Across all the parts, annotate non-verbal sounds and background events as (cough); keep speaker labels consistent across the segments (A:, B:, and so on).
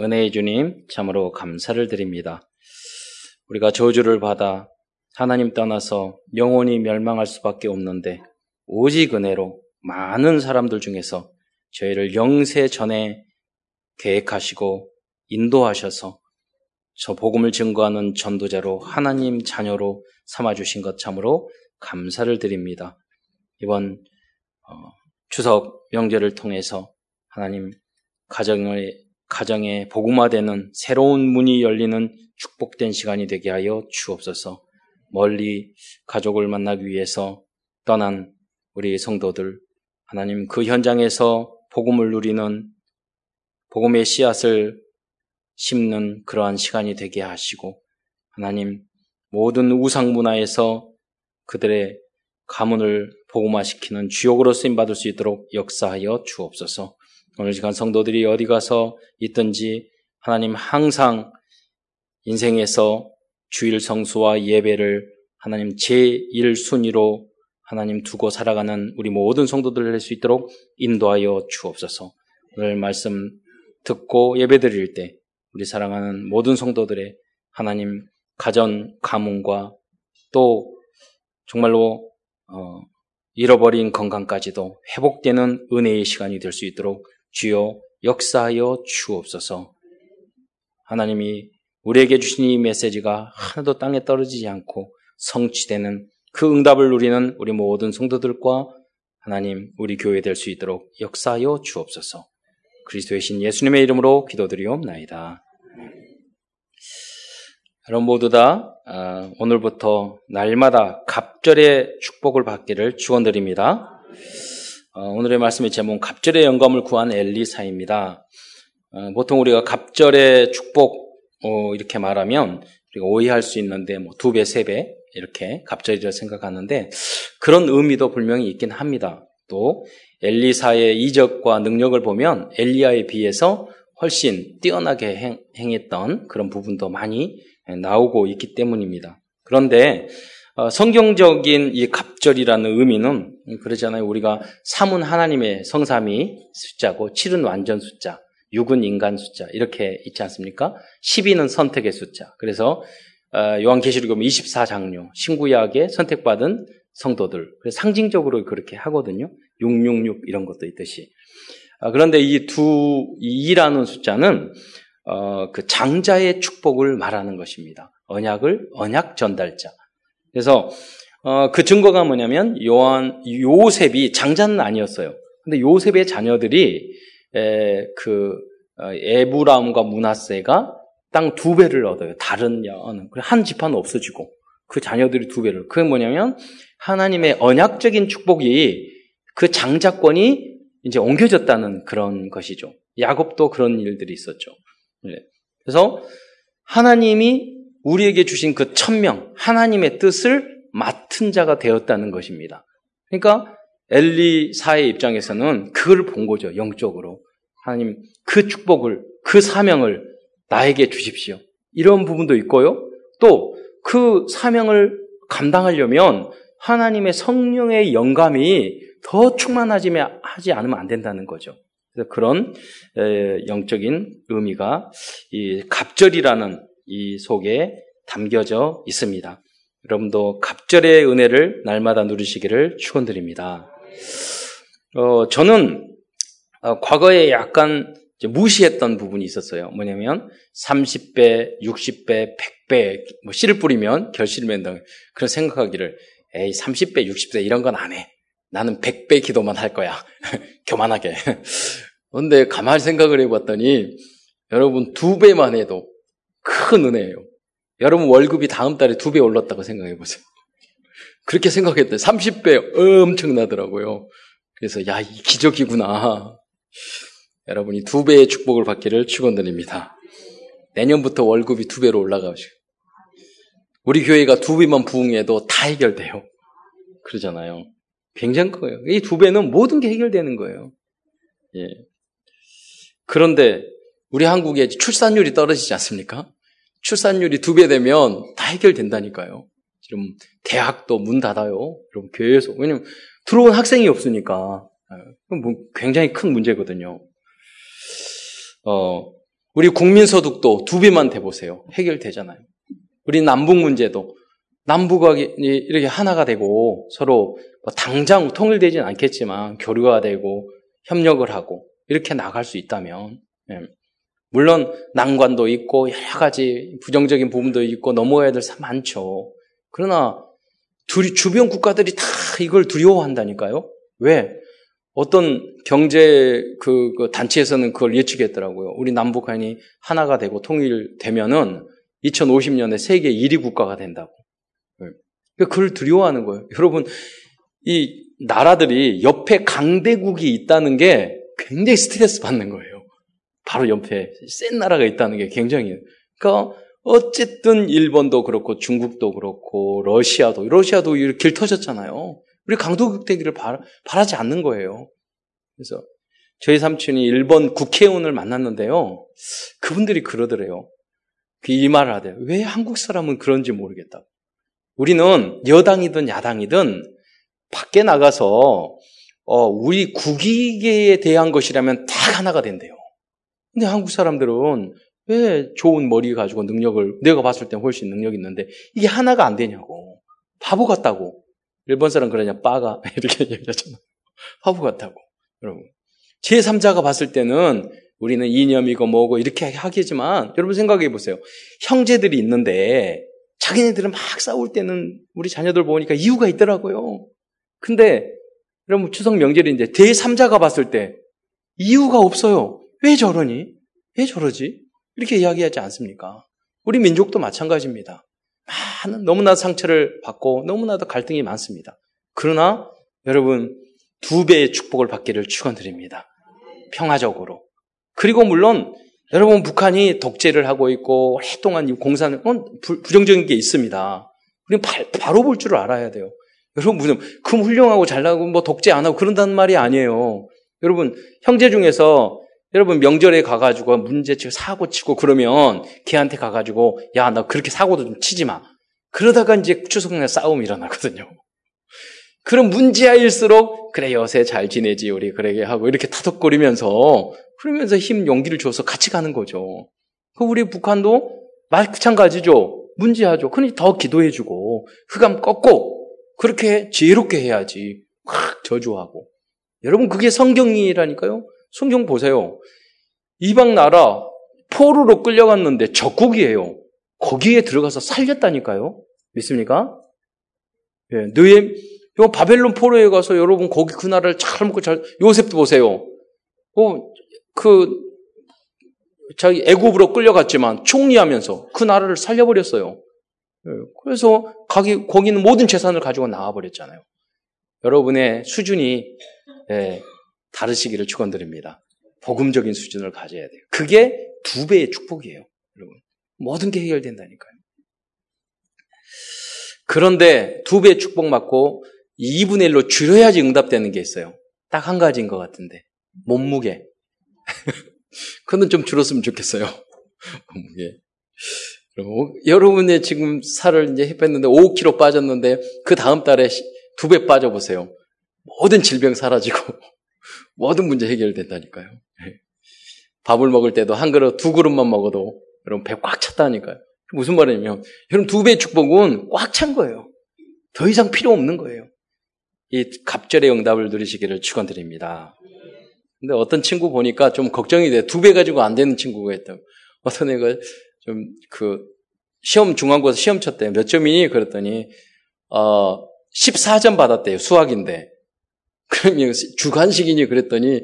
A: 은혜의 주님 참으로 감사를 드립니다. 우리가 저주를 받아 하나님 떠나서 영원히 멸망할 수밖에 없는데 오직 은혜로 많은 사람들 중에서 저희를 영세 전에 계획하시고 인도하셔서 저 복음을 증거하는 전도자로 하나님 자녀로 삼아주신 것 참으로 감사를 드립니다. 이번 어, 추석 명절을 통해서 하나님 가정의 가정에 복음화되는 새로운 문이 열리는 축복된 시간이 되게 하여 주옵소서. 멀리 가족을 만나기 위해서 떠난 우리 성도들 하나님 그 현장에서 복음을 누리는 복음의 씨앗을 심는 그러한 시간이 되게 하시고 하나님 모든 우상 문화에서 그들의 가문을 복음화시키는 주역으로 쓰임 받을 수 있도록 역사하여 주옵소서. 오늘 시간 성도들이 어디 가서 있든지 하나님 항상 인생에서 주일 성수와 예배를 하나님 제1순위로 하나님 두고 살아가는 우리 모든 성도들 할수 있도록 인도하여 주옵소서. 오늘 말씀 듣고 예배 드릴 때 우리 사랑하는 모든 성도들의 하나님 가전 가문과 또 정말로 어, 잃어버린 건강까지도 회복되는 은혜의 시간이 될 수 있도록 주여 역사하여 주옵소서. 하나님이 우리에게 주신 이 메시지가 하나도 땅에 떨어지지 않고 성취되는 그 응답을 누리는 우리 모든 성도들과 하나님 우리 교회 될 수 있도록 역사하여 주옵소서. 그리스도의 신 예수님의 이름으로 기도드리옵나이다. 여러분 모두 다 아, 오늘부터 날마다 갑절의 축복을 받기를 축원드립니다. 어, 오늘의 말씀의 제목은 갑절의 영감을 구한 엘리사입니다. 어, 보통 우리가 갑절의 축복 어, 이렇게 말하면 우리가 오해할 수 있는데 뭐 두 배, 세 배 이렇게 갑절이라 생각하는데 그런 의미도 분명히 있긴 합니다. 또 엘리사의 이적과 능력을 보면 엘리야에 비해서 훨씬 뛰어나게 행, 했던 그런 부분도 많이 나오고 있기 때문입니다. 그런데 어, 성경적인 이 갑절이라는 의미는 그러잖아요. 우리가 3은 하나님의 성삼이 숫자고 7은 완전 숫자, 6은 인간 숫자 이렇게 있지 않습니까? 12는 선택의 숫자. 그래서 어, 요한계시록 24장류 신구약에 선택받은 성도들 그래서 상징적으로 그렇게 하거든요. 666 이런 것도 있듯이. 아, 그런데 이 두, 2라는 숫자는 어, 그 장자의 축복을 말하는 것입니다. 언약을 언약 전달자. 그래서 어, 그 증거가 뭐냐면 요한 요셉이 장자는 아니었어요. 근데 요셉의 자녀들이 에, 그 어, 에브라함과 문하세가 땅 두 배를 얻어요. 다른 여는 한 집안 없어지고 그 자녀들이 두 배를. 그게 뭐냐면 하나님의 언약적인 축복이 그 장자권이 이제 옮겨졌다는 그런 것이죠. 야곱도 그런 일들이 있었죠. 네. 그래서 하나님이 우리에게 주신 그 천명, 하나님의 뜻을 맡은 자가 되었다는 것입니다. 그러니까 엘리사의 입장에서는 그걸 본 거죠, 영적으로. 하나님, 그 축복을, 그 사명을 나에게 주십시오. 이런 부분도 있고요. 또 그 사명을 감당하려면 하나님의 성령의 영감이 더 충만하지 않으면 안 된다는 거죠. 그래서 그런 영적인 의미가 이 갑절이라는 이 속에 담겨져 있습니다. 여러분도 갑절의 은혜를 날마다 누리시기를 축원드립니다. 어, 저는 어, 과거에 약간 무시했던 부분이 있었어요. 뭐냐면 30배, 60배, 100배 뭐 씨를 뿌리면 결실을 맺는다. 그런 생각하기를 에이 30배, 60배 이런 건 안 해. 나는 100배 기도만 할 거야. (laughs) 교만하게. 그런데 가만히 생각을 해봤더니 여러분 두 배만 해도 큰 은혜예요. 여러분 월급이 다음 달에 두 배 올랐다고 생각해 보세요. (laughs) 그렇게 생각했대. 30배 엄청나더라고요. 그래서 야, 이 기적이구나. 여러분이 두 배의 축복을 받기를 축원드립니다. 내년부터 월급이 두 배로 올라가시고 우리 교회가 두 배만 부응해도 다 해결돼요. 그러잖아요. 굉장히 커요. 이 두 배는 모든 게 해결되는 거예요. 예. 그런데 우리 한국의 출산율이 떨어지지 않습니까? 출산율이 두 배 되면 다 해결된다니까요. 지금 대학도 문 닫아요. 여러분 교회에서 왜냐면 들어온 학생이 없으니까 예. 뭐 굉장히 큰 문제거든요. 어 우리 국민소득도 두 배만 돼 보세요. 해결되잖아요. 우리 남북 문제도 남북이 이렇게 하나가 되고 서로 뭐 당장 통일되지는 않겠지만 교류가 되고 협력을 하고 이렇게 나갈 수 있다면 예. 물론 난관도 있고 여러 가지 부정적인 부분도 있고 넘어야 될 사람 많죠. 그러나 둘이 주변 국가들이 다 이걸 두려워한다니까요. 왜? 어떤 경제 그, 그 단체에서는 그걸 예측했더라고요. 우리 남북한이 하나가 되고 통일되면은 2050년에 세계 1위 국가가 된다고. 네. 그걸 두려워하는 거예요. 여러분, 이 나라들이 옆에 강대국이 있다는 게 굉장히 스트레스 받는 거예요. 바로 옆에 센 나라가 있다는 게 굉장히. 그러니까 어쨌든 일본도 그렇고 중국도 그렇고 러시아도 러시아도 길 터졌잖아요. 우리 강도국 되기를 바, 바라지 않는 거예요. 그래서 저희 삼촌이 일본 국회의원을 만났는데요. 그분들이 그러더래요. 그이 말을 하대요. 왜 한국 사람은 그런지 모르겠다. 우리는 여당이든 야당이든 밖에 나가서 어, 우리 국익에 대한 것이라면 다 하나가 된대요. 근데 한국 사람들은 왜 좋은 머리 가지고 능력을 내가 봤을 땐 훨씬 능력 있는데 이게 하나가 안 되냐고. 바보 같다고. 일본 사람 그러냐? 빠가. (laughs) 이렇게 얘기하잖아 바보 같다고. 여러분. 제3자가 봤을 때는 우리는 이념이고 뭐고 이렇게 하겠지만 여러분 생각해 보세요. 형제들이 있는데 자기네들은 막 싸울 때는 우리 자녀들 보니까 이유가 있더라고요. 근데 여러분 추석 명절인데 제3자가 봤을 때 이유가 없어요 왜 저러니 왜 저러지 이렇게 이야기하지 않습니까? 우리 민족도 마찬가지입니다. 많은 너무나 상처를 받고 너무나도 갈등이 많습니다. 그러나 여러분 두 배의 축복을 받기를 축원드립니다. 평화적으로. 그리고 물론 여러분 북한이 독재를 하고 있고 오랫동안 공산은 부정적인 게 있습니다. 우리는 바, 로 볼 줄 알아야 돼요. 여러분 무슨 그 훌륭하고 잘나고 뭐 독재 안 하고 그런다는 말이 아니에요. 여러분 형제 중에서 여러분 명절에 가가지고 문제 치고 사고 치고 그러면 걔한테 가가지고 야 나 그렇게 사고도 좀 치지 마. 그러다가 이제 추석날 싸움이 일어나거든요. 그럼 문제아일수록 그래 요새 잘 지내지 우리 그러게 하고 이렇게 타덕거리면서 그러면서 힘 용기를 줘서 같이 가는 거죠. 그 우리 북한도 마찬가지죠. 문제하죠. 그러니 더 기도해주고 흑암 꺾고 그렇게 지혜롭게 해야지. 확 저주하고. 여러분 그게 성경이라니까요. 성경 보세요. 이방 나라 포로로 끌려갔는데 적국이에요. 거기에 들어가서 살렸다니까요. 믿습니까? 예, 너의 요 바벨론 포로에 가서 여러분 거기 그 나라를 잘 먹고 잘 요셉도 보세요. 어, 그 자기 애굽으로 끌려갔지만 총리하면서 그 나라를 살려버렸어요. 예, 그래서 거기 거기는 모든 재산을 가지고 나와버렸잖아요. 여러분의 수준이 예, 다르시기를 축원드립니다. 복음적인 수준을 가져야 돼요. 그게 두 배의 축복이에요. 여러분. 모든 게 해결된다니까요. 그런데 두 배의 축복 받고 2분의 1로 줄여야지 응답되는 게 있어요. 딱 한 가지인 것 같은데. 몸무게. (laughs) 그건 좀 줄었으면 좋겠어요. (laughs) 몸무게. 여러분의 지금 살을 이제 뺐는데 5kg 빠졌는데 그 다음 달에 두 배 빠져보세요. 모든 질병 사라지고 (laughs) 모든 문제 해결된다니까요. 예. 밥을 먹을 때도 한 그릇, 두 그릇만 먹어도 여러분 배 꽉 찼다니까요. 무슨 말이냐면 여러분 두 배의 축복은 꽉 찬 거예요. 더 이상 필요 없는 거예요. 이 갑절의 응답을 누리시기를 축원드립니다. 근데 어떤 친구 보니까 좀 걱정이 돼. 두 배 가지고 안 되는 친구가 있다고. 어떤 애가 좀 그 시험 중간고사 시험 쳤대. 몇 점이니? 그랬더니 어 14점 받았대요. 수학인데. 그러면 주관식이니 그랬더니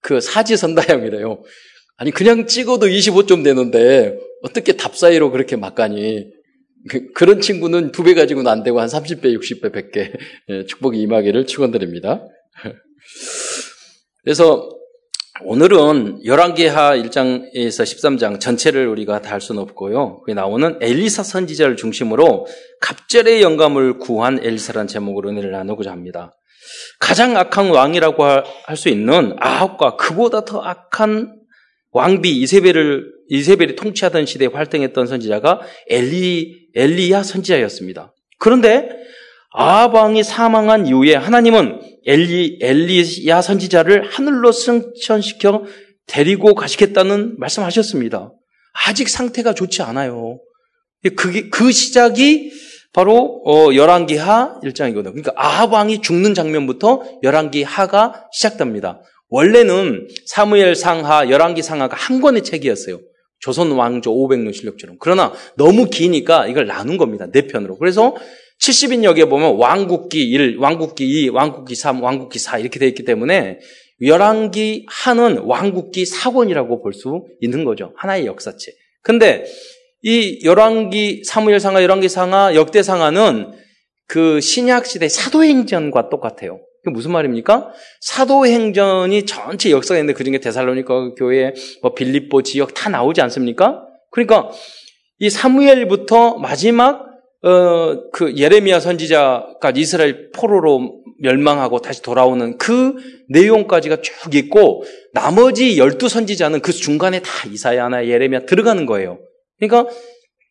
A: 그 사지선다형이래요. 아니 그냥 찍어도 25점 되는데 어떻게 답사이로 그렇게 막가니? 그, 런 친구는 두 배 가지고는 안 되고 한 30배, 60배, 100개 예, 축복이 임하기를 축원드립니다. (laughs) 그래서 오늘은 11개하 1장에서 13장 전체를 우리가 다 할 수는 없고요. 거기 나오는 엘리사 선지자를 중심으로 갑절의 영감을 구한 엘리사라는 제목으로 은혜를 나누고자 합니다. 가장 악한 왕이라고 할 수 있는 아합과 그보다 더 악한 왕비 이세벨을 이세벨이 통치하던 시대에 활동했던 선지자가 엘리 엘리야 선지자였습니다. 그런데 아합 왕이 사망한 이후에 하나님은 엘리 엘리야 선지자를 하늘로 승천시켜 데리고 가시겠다는 말씀하셨습니다. 아직 상태가 좋지 않아요. 그게 그 시작이 바로 어 열왕기 하 1장이거든요. 그러니까 아합 왕이 죽는 장면부터 열왕기 하가 시작됩니다. 원래는 사무엘 상하, 열왕기 상하가 한 권의 책이었어요. 조선 왕조 500년 실력처럼. 그러나 너무 기니까 이걸 나눈 겁니다. 네 편으로. 그래서 70인 역에 보면 왕국기 1, 왕국기 2, 왕국기 3, 왕국기 4 이렇게 되어 있기 때문에 열왕기 하는 왕국기 4권이라고 볼 수 있는 거죠. 하나의 역사책. 근데 이 열왕기 사무엘상하, 열왕기상하, 역대상하는 그 신약 시대 사도행전과 똑같아요. 그 무슨 말입니까? 사도행전이 전체 역사가 있는데 그중에 데살로니가 교회, 뭐 빌립보 지역 다 나오지 않습니까? 그러니까 이 사무엘부터 마지막 어, 그 예레미야 선지자까지 이스라엘 포로로 멸망하고 다시 돌아오는 그 내용까지가 쭉 있고 나머지 열두 선지자는 그 중간에 다 이사야나 예레미야 들어가는 거예요. 그러니까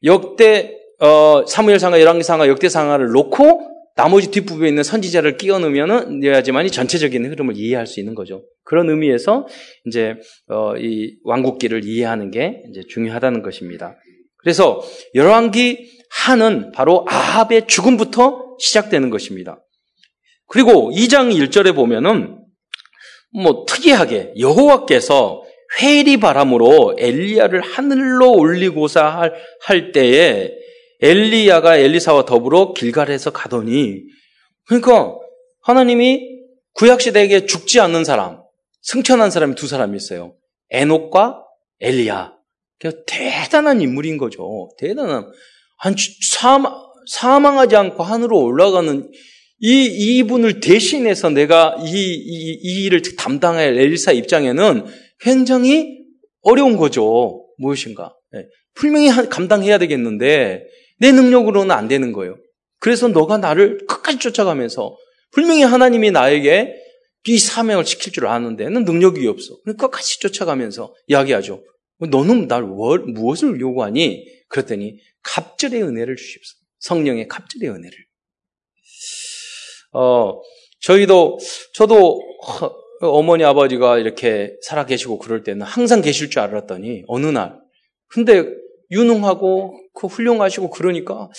A: 역대 어, 사무엘상하, 열왕기상하, 역대상하를 놓고 나머지 뒷부분에 있는 선지자를 끼워 넣으면은 해야지만이 전체적인 흐름을 이해할 수 있는 거죠. 그런 의미에서 이제 어, 이 왕국기를 이해하는 게 이제 중요하다는 것입니다. 그래서 열왕기 하는 바로 아합의 죽음부터 시작되는 것입니다. 그리고 2장 1절에 보면은 뭐 특이하게 여호와께서 회리 바람으로 엘리야를 하늘로 올리고자 할, 할 때에 엘리야가 엘리사와 더불어 길갈에서 가더니 그러니까 하나님이 구약 시대에게 죽지 않는 사람, 승천한 사람이 두 사람이 있어요. 에녹과 엘리야. 대단한 인물인 거죠. 대단한 한 사망, 사망하지 않고 하늘로 올라가는 이, 이분을 대신해서 내가 이, 이, 이 일을 담당할 엘리사 입장에는 굉장히 어려운 거죠. 무엇인가. 네. 분명히 감당해야 되겠는데 내 능력으로는 안 되는 거예요. 그래서 너가 나를 끝까지 쫓아가면서 분명히 하나님이 나에게 이 사명을 지킬 줄 아는데 는 능력이 없어. 끝까지 쫓아가면서 이야기하죠. 너는 날 무엇을 요구하니? 그랬더니 갑절의 은혜를 주십시오. 성령의 갑절의 은혜를. 어, 저희도, 저도 어머니 아버지가 이렇게 살아 계시고 그럴 때는 항상 계실 줄 알았더니 어느 날. 근데 유능하고 그 훌륭하시고 그러니까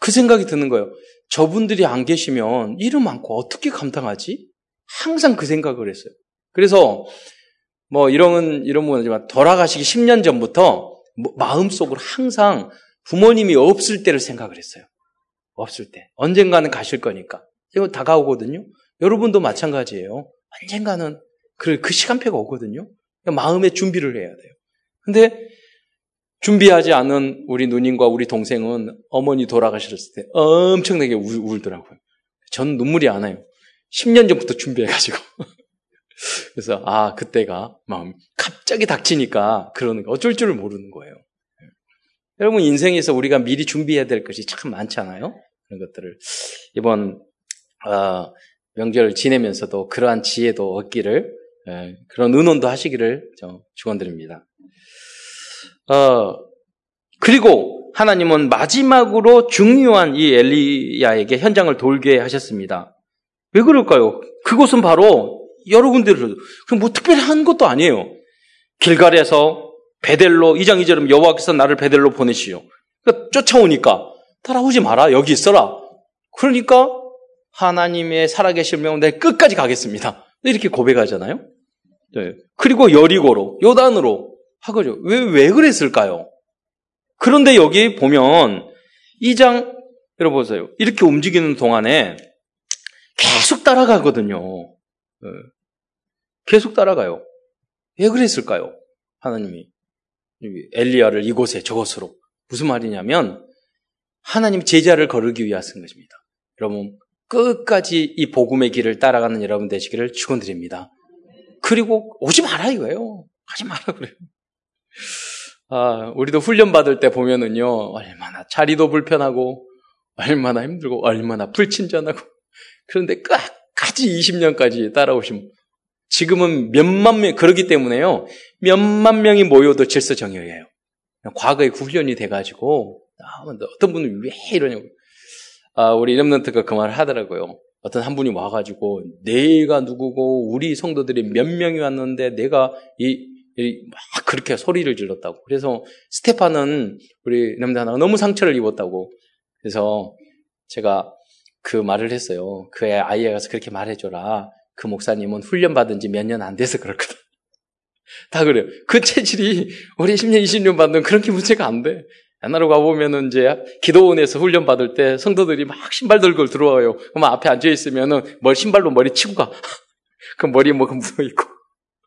A: 그 생각이 드는 거예요. 저분들이 안 계시면 이름 많고 어떻게 감당하지? 항상 그 생각을 했어요. 그래서 뭐 이런 이런 분이지만 돌아가시기 10년 전부터 뭐 마음속으로 항상 부모님이 없을 때를 생각을 했어요. 없을 때. 언젠가는 가실 거니까. 이거 다가오거든요. 여러분도 마찬가지예요. 언젠가는 그, 그 시간표가 오거든요. 그러니까 마음의 준비를 해야 돼요. 근데 준비하지 않은 우리 누님과 우리 동생은 어머니 돌아가셨을 때 엄청나게 울, 울더라고요. 전 눈물이 안 와요. 10년 전부터 준비해가지고. (laughs) 그래서, 아, 그때가 마음, 갑자기 닥치니까 그러는 거 어쩔 줄을 모르는 거예요. 여러분, 인생에서 우리가 미리 준비해야 될 것이 참 많잖아요. 그런 것들을. 이번, 어, 명절을 지내면서도 그러한 지혜도 얻기를, 예, 그런 의논도 하시기를 축원드립니다. 어, 그리고 하나님은 마지막으로 중요한 이 엘리야에게 현장을 돌게 하셨습니다. 왜 그럴까요? 그곳은 바로 여러 군데를 그럼 뭐 특별히 한 것도 아니에요. 길갈에서 베델로 2장 2절은 여호와께서 나를 베델로 보내시오. 그러니까 쫓아오니까 따라오지 마라. 여기 있어라. 그러니까 하나님의 살아계시면 내 끝까지 가겠습니다. 이렇게 고백하잖아요. 네. 그리고 여리고로 요단으로 하거죠. 왜, 왜 그랬을까요? 그런데 여기 보면 2장 여러분 보세요. 이렇게 움직이는 동안에 계속 따라가거든요. 네. 계속 따라가요. 왜 그랬을까요? 하나님이 엘리야를 이곳에 저곳으로 무슨 말이냐면 하나님 제자를 거르기 위하여 쓴 것입니다. 여러분 끝까지 이 복음의 길을 따라가는 여러분 되시기를 축원드립니다. 그리고 오지 마라 이거예요. 하지 마라 그래요. 아, 우리도 훈련 받을 때 보면은요, 얼마나 자리도 불편하고, 얼마나 힘들고, 얼마나 불친절하고, 그런데 끝까지 20년까지 따라오신, 지금은 몇만 명, 그러기 때문에요, 몇만 명이 모여도 질서정연이에요. 과거에 훈련이 돼가지고, 아, 어떤 분은 왜 이러냐고. 아, 우리 렘넌트가 그 말을 하더라고요. 어떤 한 분이 와가지고, 내가 누구고, 우리 성도들이 몇 명이 왔는데, 내가 이막 그렇게 소리를 질렀다고. 그래서 스테파는 우리 남자가 너무 상처를 입었다고. 그래서 제가 그 말을 했어요. 그 아이에 가서 그렇게 말해줘라. 그 목사님은 훈련받은 지 몇 년 안 돼서 그렇거든. (laughs) 다 그래요. 그 체질이 우리 10년, 20년 받는 그런 게 문제가 안 돼. 옛날로 가보면은 이제 기도원에서 훈련 받을 때 성도들이 막 신발 들고 들어와요. 그럼 앞에 앉아 있으면은 머리, 신발로 머리 치고 가. (laughs) 그 머리에 뭐가 묻어 있고.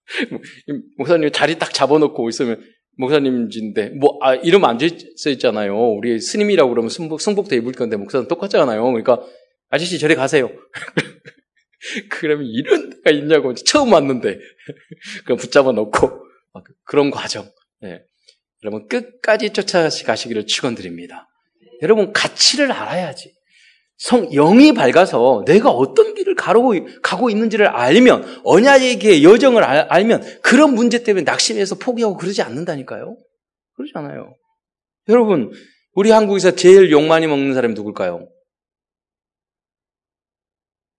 A: (laughs) 목사님 자리 딱 잡아놓고 있으면 목사님인데 뭐 아, 이름 앉아 있잖아요. 우리 스님이라고 그러면 승복 승복도 입을 건데 목사는 똑같잖아요. 그러니까 아저씨 저리 가세요. (laughs) 그러면 이런 데가 있냐고 처음 왔는데 그 붙잡아 놓고 그런 과정. 네. 여러분 끝까지 쫓아가시기를 축원드립니다. 여러분 가치를 알아야지. 성 영이 밝아서 내가 어떤 길을 가고, 가고 있는지를 알면 언약의 여정을 알, 면 그런 문제 때문에 낙심해서 포기하고 그러지 않는다니까요. 그러지 않아요. 여러분 우리 한국에서 제일 욕 많이 먹는 사람이 누굴까요?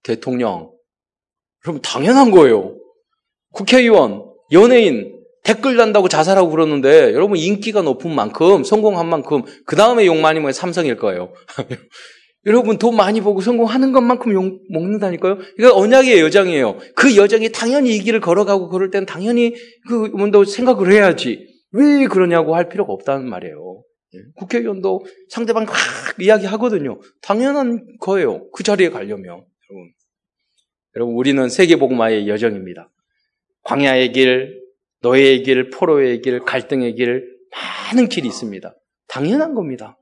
A: 대통령. 그럼 당연한 거예요. 국회의원, 연예인, 댓글 단다고 자살하고 그러는데 여러분 인기가 높은 만큼 성공한 만큼 그 다음에 욕 많이 먹으면 삼성일 거예요. (laughs) 여러분 돈 많이 보고 성공하는 것만큼 욕 먹는다니까요. 이거 언약의 여정이에요. 그 여정이 당연히 이 길을 걸어가고 그럴 때는 당연히 그 뭔가 생각을 해야지. 왜 그러냐고 할 필요가 없다는 말이에요. 예. 국회의원도 상대방 막 이야기하거든요. 당연한 거예요. 그 자리에 가려면. 여러분, 여러분 우리는 세계복음화의 여정입니다. 광야의 길, 노예의 길, 포로의 길, 갈등의 길, 많은 길이 있습니다. 당연한 겁니다.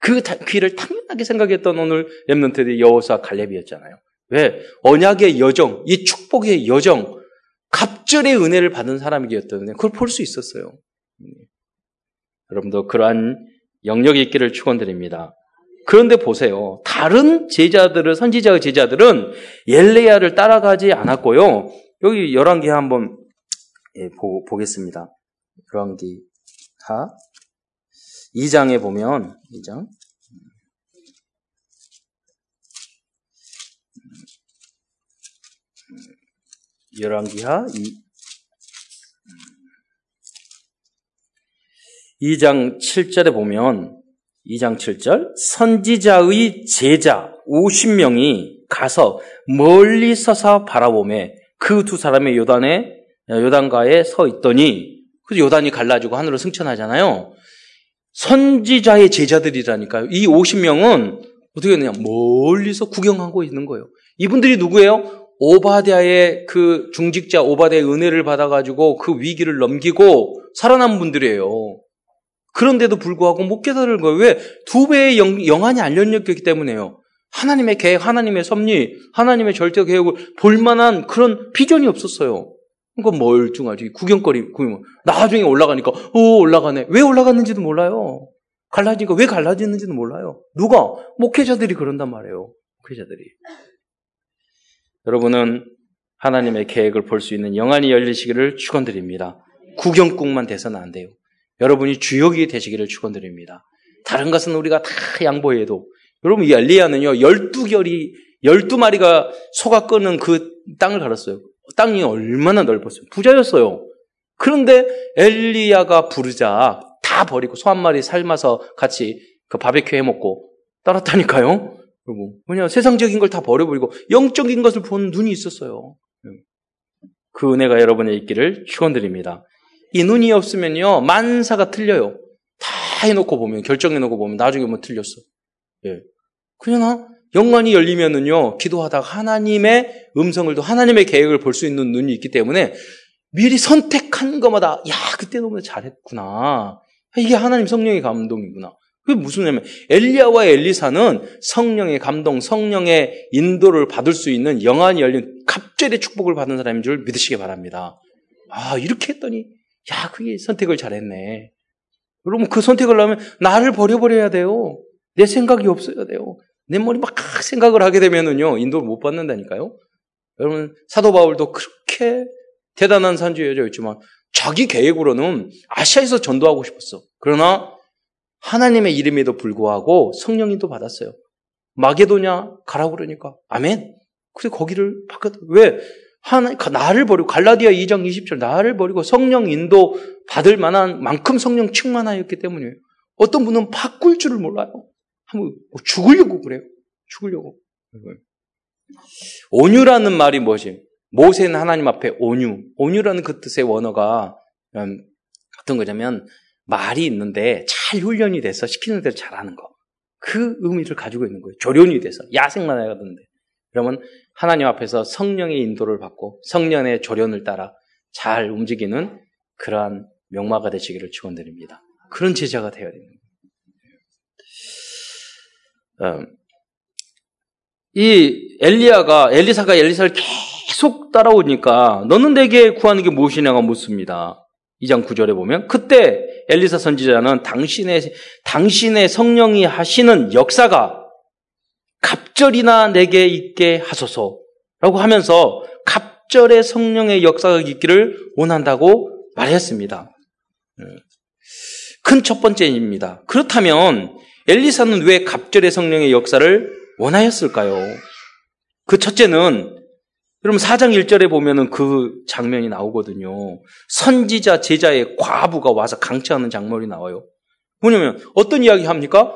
A: 그 길을 당연하게 생각했던 오늘 렘넌트들이 여호사 갈렙이었잖아요. 왜? 언약의 여정, 이 축복의 여정, 갑절의 은혜를 받은 사람이었기 때문에 그걸 볼 수 있었어요. 여러분도 그러한 영역이 있기를 축원드립니다. 그런데 보세요. 다른 제자들은 선지자의 제자들은 엘레야를 따라가지 않았고요. 여기 열왕기 한번 예, 보, 보겠습니다. 열왕기 하 2장에 보면 2장 열왕기하 2 2장 7절에 보면 2장 7절 선지자의 제자 50명이 가서 멀리 서서 바라보매 그 두 사람의 요단에 요단가에 서 있더니 그 요단이 갈라지고 하늘로 승천하잖아요. 선지자의 제자들이라니까요. 이 50명은 어떻게 했느냐? 멀리서 구경하고 있는 거예요. 이분들이 누구예요? 오바댜의 그 중직자 오바댜의 은혜를 받아가지고 그 위기를 넘기고 살아남은 분들이에요. 그런데도 불구하고 못 깨달은 거예요. 왜? 두 배의 영, 영안이 안 열렸기 때문에요. 하나님의 계획, 하나님의 섭리, 하나님의 절대 계획을 볼 만한 그런 비전이 없었어요. 그러니까 멀뚱하지. 구경거리, 구경. 나중에 올라가니까, 오, 올라가네. 왜 올라갔는지도 몰라요. 갈라지니까 왜 갈라지는지도 몰라요. 누가? 목회자들이 그런단 말이에요. 목회자들이. 여러분은 하나님의 계획을 볼 수 있는 영안이 열리시기를 축원드립니다. 구경꾼만 돼서는 안 돼요. 여러분이 주역이 되시기를 축원드립니다. 다른 것은 우리가 다 양보해도 여러분 이 엘리야는요 12결이 12마리가 소가 끄는 그 땅을 갈았어요. 땅이 얼마나 넓었어요. 부자였어요. 그런데 엘리야가 부르자 다 버리고 소 한 마리 삶아서 같이 그 바베큐 해 먹고 따랐다니까요. 여러분 뭐냐 세상적인 걸 다 버려버리고 영적인 것을 보는 눈이 있었어요. 그 은혜가 여러분의 있기를 축원드립니다. 이 눈이 없으면요, 만사가 틀려요. 다 해놓고 보면, 결정해놓고 보면, 나중에 뭐 틀렸어. 예. 그러나, 영관이 열리면은요, 기도하다가 하나님의 음성을, 또 하나님의 계획을 볼 수 있는 눈이 있기 때문에, 미리 선택한 것마다, 야, 그때 너무 잘했구나. 이게 하나님 성령의 감동이구나. 그게 무슨 냐면 엘리야와 엘리사는 성령의 감동, 성령의 인도를 받을 수 있는 영안이 열린 갑절의 축복을 받은 사람인 줄 믿으시기 바랍니다. 아, 이렇게 했더니 야, 그게 선택을 잘했네. 여러분, 그 선택을 하면 나를 버려버려야 돼요. 내 생각이 없어야 돼요. 내 머리 막 생각을 하게 되면은요, 인도를 못 받는다니까요. 여러분, 사도 바울도 그렇게 대단한 산주여자였지만, 자기 계획으로는 아시아에서 전도하고 싶었어. 그러나, 하나님의 이름에도 불구하고 성령님도 받았어요. 마게도냐 가라고 그러니까. 아멘. 그래, 거기를 바꿨, 왜? 하나, 나를 버리고, 갈라디아 2장 20절, 나를 버리고 성령 인도 받을 만한 만큼 성령 충만하였기 때문이에요. 어떤 분은 바꿀 줄을 몰라요. 뭐 죽으려고 그래요. 죽으려고. 온유라는 말이 무엇이? 모세는 하나님 앞에 온유. 온유라는 그 뜻의 원어가 음, 어떤 거냐면 말이 있는데 잘 훈련이 돼서 시키는 대로 잘하는 거. 그 의미를 가지고 있는 거예요. 조련이 돼서 야생만 해가던데. 그러면 하나님 앞에서 성령의 인도를 받고 성령의 조련을 따라 잘 움직이는 그러한 명마가 되시기를 축원드립니다. 그런 제자가 되어야 됩니다. 음, 이 엘리야가 엘리사가 엘리사를 계속 따라오니까 너는 내게 구하는 게 무엇이냐고 묻습니다. 2장 9절에 보면 그때 엘리사 선지자는 당신의 당신의 성령이 하시는 역사가 갑절이나 내게 있게 하소서라고 하면서 갑절의 성령의 역사가 있기를 원한다고 말했습니다. 네. 큰첫 번째입니다. 그렇다면 엘리사는 왜 갑절의 성령의 역사를 원하였을까요? 그 첫째는 여러분 4장 1절에 보면은 그 장면이 나오거든요. 선지자 제자의 과부가 와서 강취하는 장면이 나와요. 뭐냐면 어떤 이야기 합니까?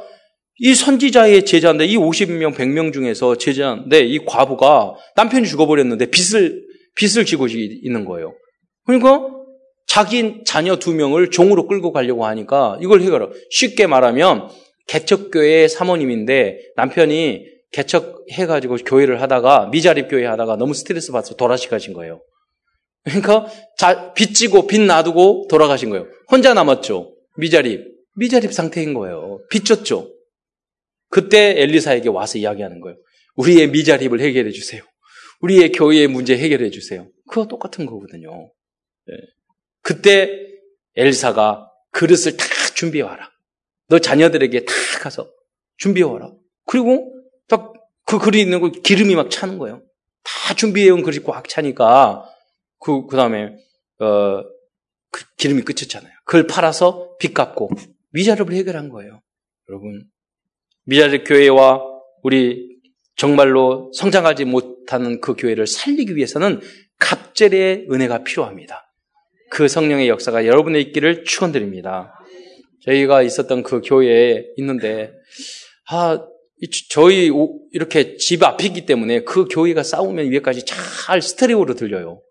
A: 이 선지자의 제자인데 이 50명, 100명 중에서 제자인데 이 과부가 남편이 죽어버렸는데 빚을 빚을 지고 있는 거예요. 그러니까 자기 자녀 두 명을 종으로 끌고 가려고 하니까 이걸 해결하. 쉽게 말하면 개척교회 사모님인데 남편이 개척해가지고 교회를 하다가 미자립 교회 하다가 너무 스트레스 받아서 돌아가신 거예요. 그러니까 자, 빚지고 빚 놔두고 돌아가신 거예요. 혼자 남았죠. 미자립. 미자립 상태인 거예요. 빚졌죠. 그때 엘리사에게 와서 이야기하는 거예요. 우리의 미자립을 해결해 주세요. 우리의 교회의 문제 해결해 주세요. 그거 똑같은 거거든요. 네. 그때 엘사가 그릇을 다 준비해 와라. 너 자녀들에게 다 가서 준비해 와라. 그리고 딱그 그릇 있는 거 기름이 막 차는 거예요. 다 준비해 온 그릇이 꽉 차니까 그, 그 다음에, 어, 그 기름이 끝쳤잖아요. 그걸 팔아서 빚 갚고 미자립을 해결한 거예요. 여러분, 미자립 교회와 우리 정말로 성장하지 못하는 그 교회를 살리기 위해서는 갑절의 은혜가 필요합니다. 그 성령의 역사가 여러분의 있기를 축원드립니다. 저희가 있었던 그 교회에 있는데 아 저희 이렇게 집 앞이기 때문에 그 교회가 싸우면 위에까지 잘 스테레오로 들려요.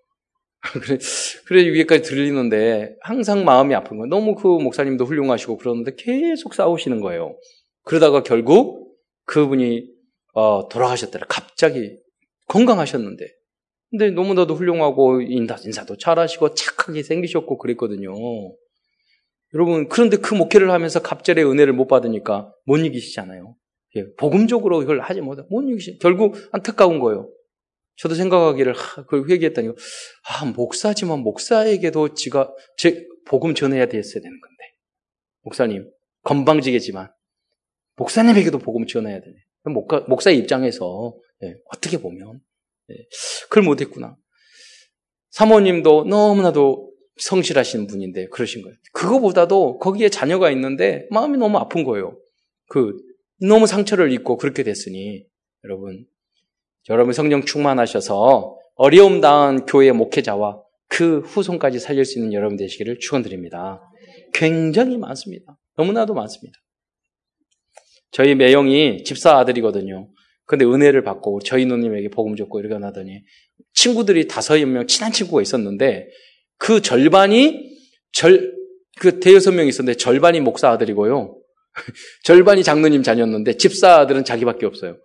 A: (laughs) 그래, 위에까지 들리는데 항상 마음이 아픈 거예요. 너무 그 목사님도 훌륭하시고 그러는데 계속 싸우시는 거예요. 그러다가 결국 그분이 어, 돌아가셨더라. 갑자기 건강하셨는데. 근데 너무나도 훌륭하고 인사, 인사도 잘하시고 착하게 생기셨고 그랬거든요. 여러분 그런데 그 목회를 하면서 갑절의 은혜를 못 받으니까 못 이기시잖아요. 예, 복음적으로 이걸 하지 못해 못 이기시. 결국 안타까운 거예요. 저도 생각하기를 하, 그걸 회개했다니 아 목사지만 목사에게도 지가 제 복음 전해야 됐어야 되는 건데 목사님 건방지겠지만 목사님에게도 복음 전해야 되네. 목사, 목사의 입장에서 예, 어떻게 보면 예, 그걸 못했구나. 사모님도 너무나도 성실하신 분인데 그러신 거예요. 그거보다도 거기에 자녀가 있는데 마음이 너무 아픈 거예요. 그 너무 상처를 입고 그렇게 됐으니 여러분 여러분 성령 충만하셔서 어려움 당한 교회 목회자와 그 후손까지 살릴 수 있는 여러분 되시기를 축원드립니다. 굉장히 많습니다. 너무나도 많습니다. 저희 매형이 집사 아들이거든요. 근데 은혜를 받고 저희 누님에게 복음 줬고 이렇게 하더니 친구들이 다섯 명 친한 친구가 있었는데 그 절반이 절, 그 대여섯 명 있었는데 절반이 목사 아들이고요. (laughs) 절반이 장로님 자녀였는데 집사 아들은 자기밖에 없어요.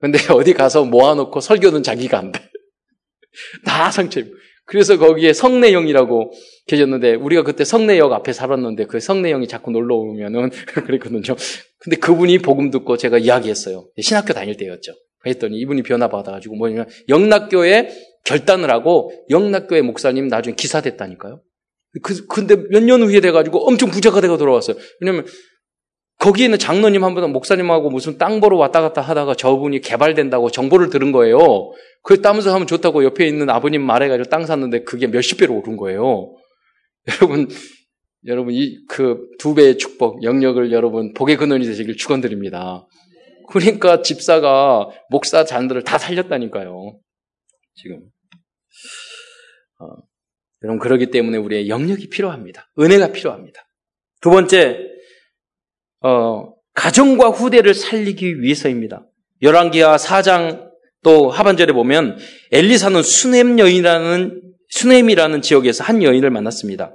A: 근데 (laughs) 어디 가서 모아놓고 설교는 자기가 안 돼. (laughs) 다 상처 입고. 그래서 거기에 성내형이라고 계셨는데 우리가 그때 성내역 앞에 살았는데 그 성내형이 자꾸 놀러 오면은 그랬거든요. 근데 그분이 복음 듣고 제가 이야기했어요. 신학교 다닐 때였죠. 그랬더니 이분이 변화 받아가지고 뭐냐면 영락교에 결단을 하고 영락교회 목사님 나중에 기사 됐다니까요. 그, 근데 몇 년 후에 돼가지고 엄청 부자가 되고 돌아왔어요. 왜냐면 거기 있는 장로님 한 분, 목사님하고 무슨 땅 보러 왔다 갔다 하다가 저분이 개발된다고 정보를 들은 거예요. 그 따면서 하면 좋다고 옆에 있는 아버님 말해가지고 땅 샀는데 그게 몇십 배로 오른 거예요. (laughs) 여러분, 여러분 이 그 두 배의 축복, 영역을 여러분 복의 근원이 되시길 축원드립니다. 그러니까 집사가 목사 잔들을 다 살렸다니까요. 지금 어, 여러분 그러기 때문에 우리의 영역이 필요합니다. 은혜가 필요합니다. 두 번째 어, 가정과 후대를 살리기 위해서입니다. 열왕기하 4장 또 하반절에 보면 엘리사는 수넴 여인이라는 수넴이라는 지역에서 한 여인을 만났습니다.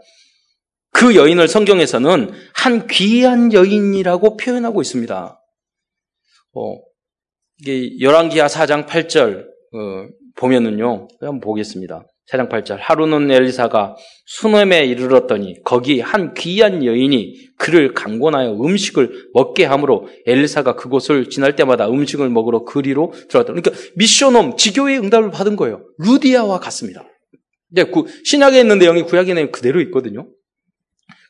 A: 그 여인을 성경에서는 한 귀한 여인이라고 표현하고 있습니다. 어, 이게 열왕기하 4장 8절 어, 보면은요. 한번 보겠습니다. 4장 8절 하루는 엘리사가 수넴에 이르렀더니 거기 한 귀한 여인이 그를 강권하여 음식을 먹게 하므로 엘리사가 그곳을 지날 때마다 음식을 먹으러 그리로 들어갔다. 그러니까 미션홈 지교의 응답을 받은 거예요. 루디아와 같습니다. 그 신약에 있는 내용이 구약에 는 그대로 있거든요.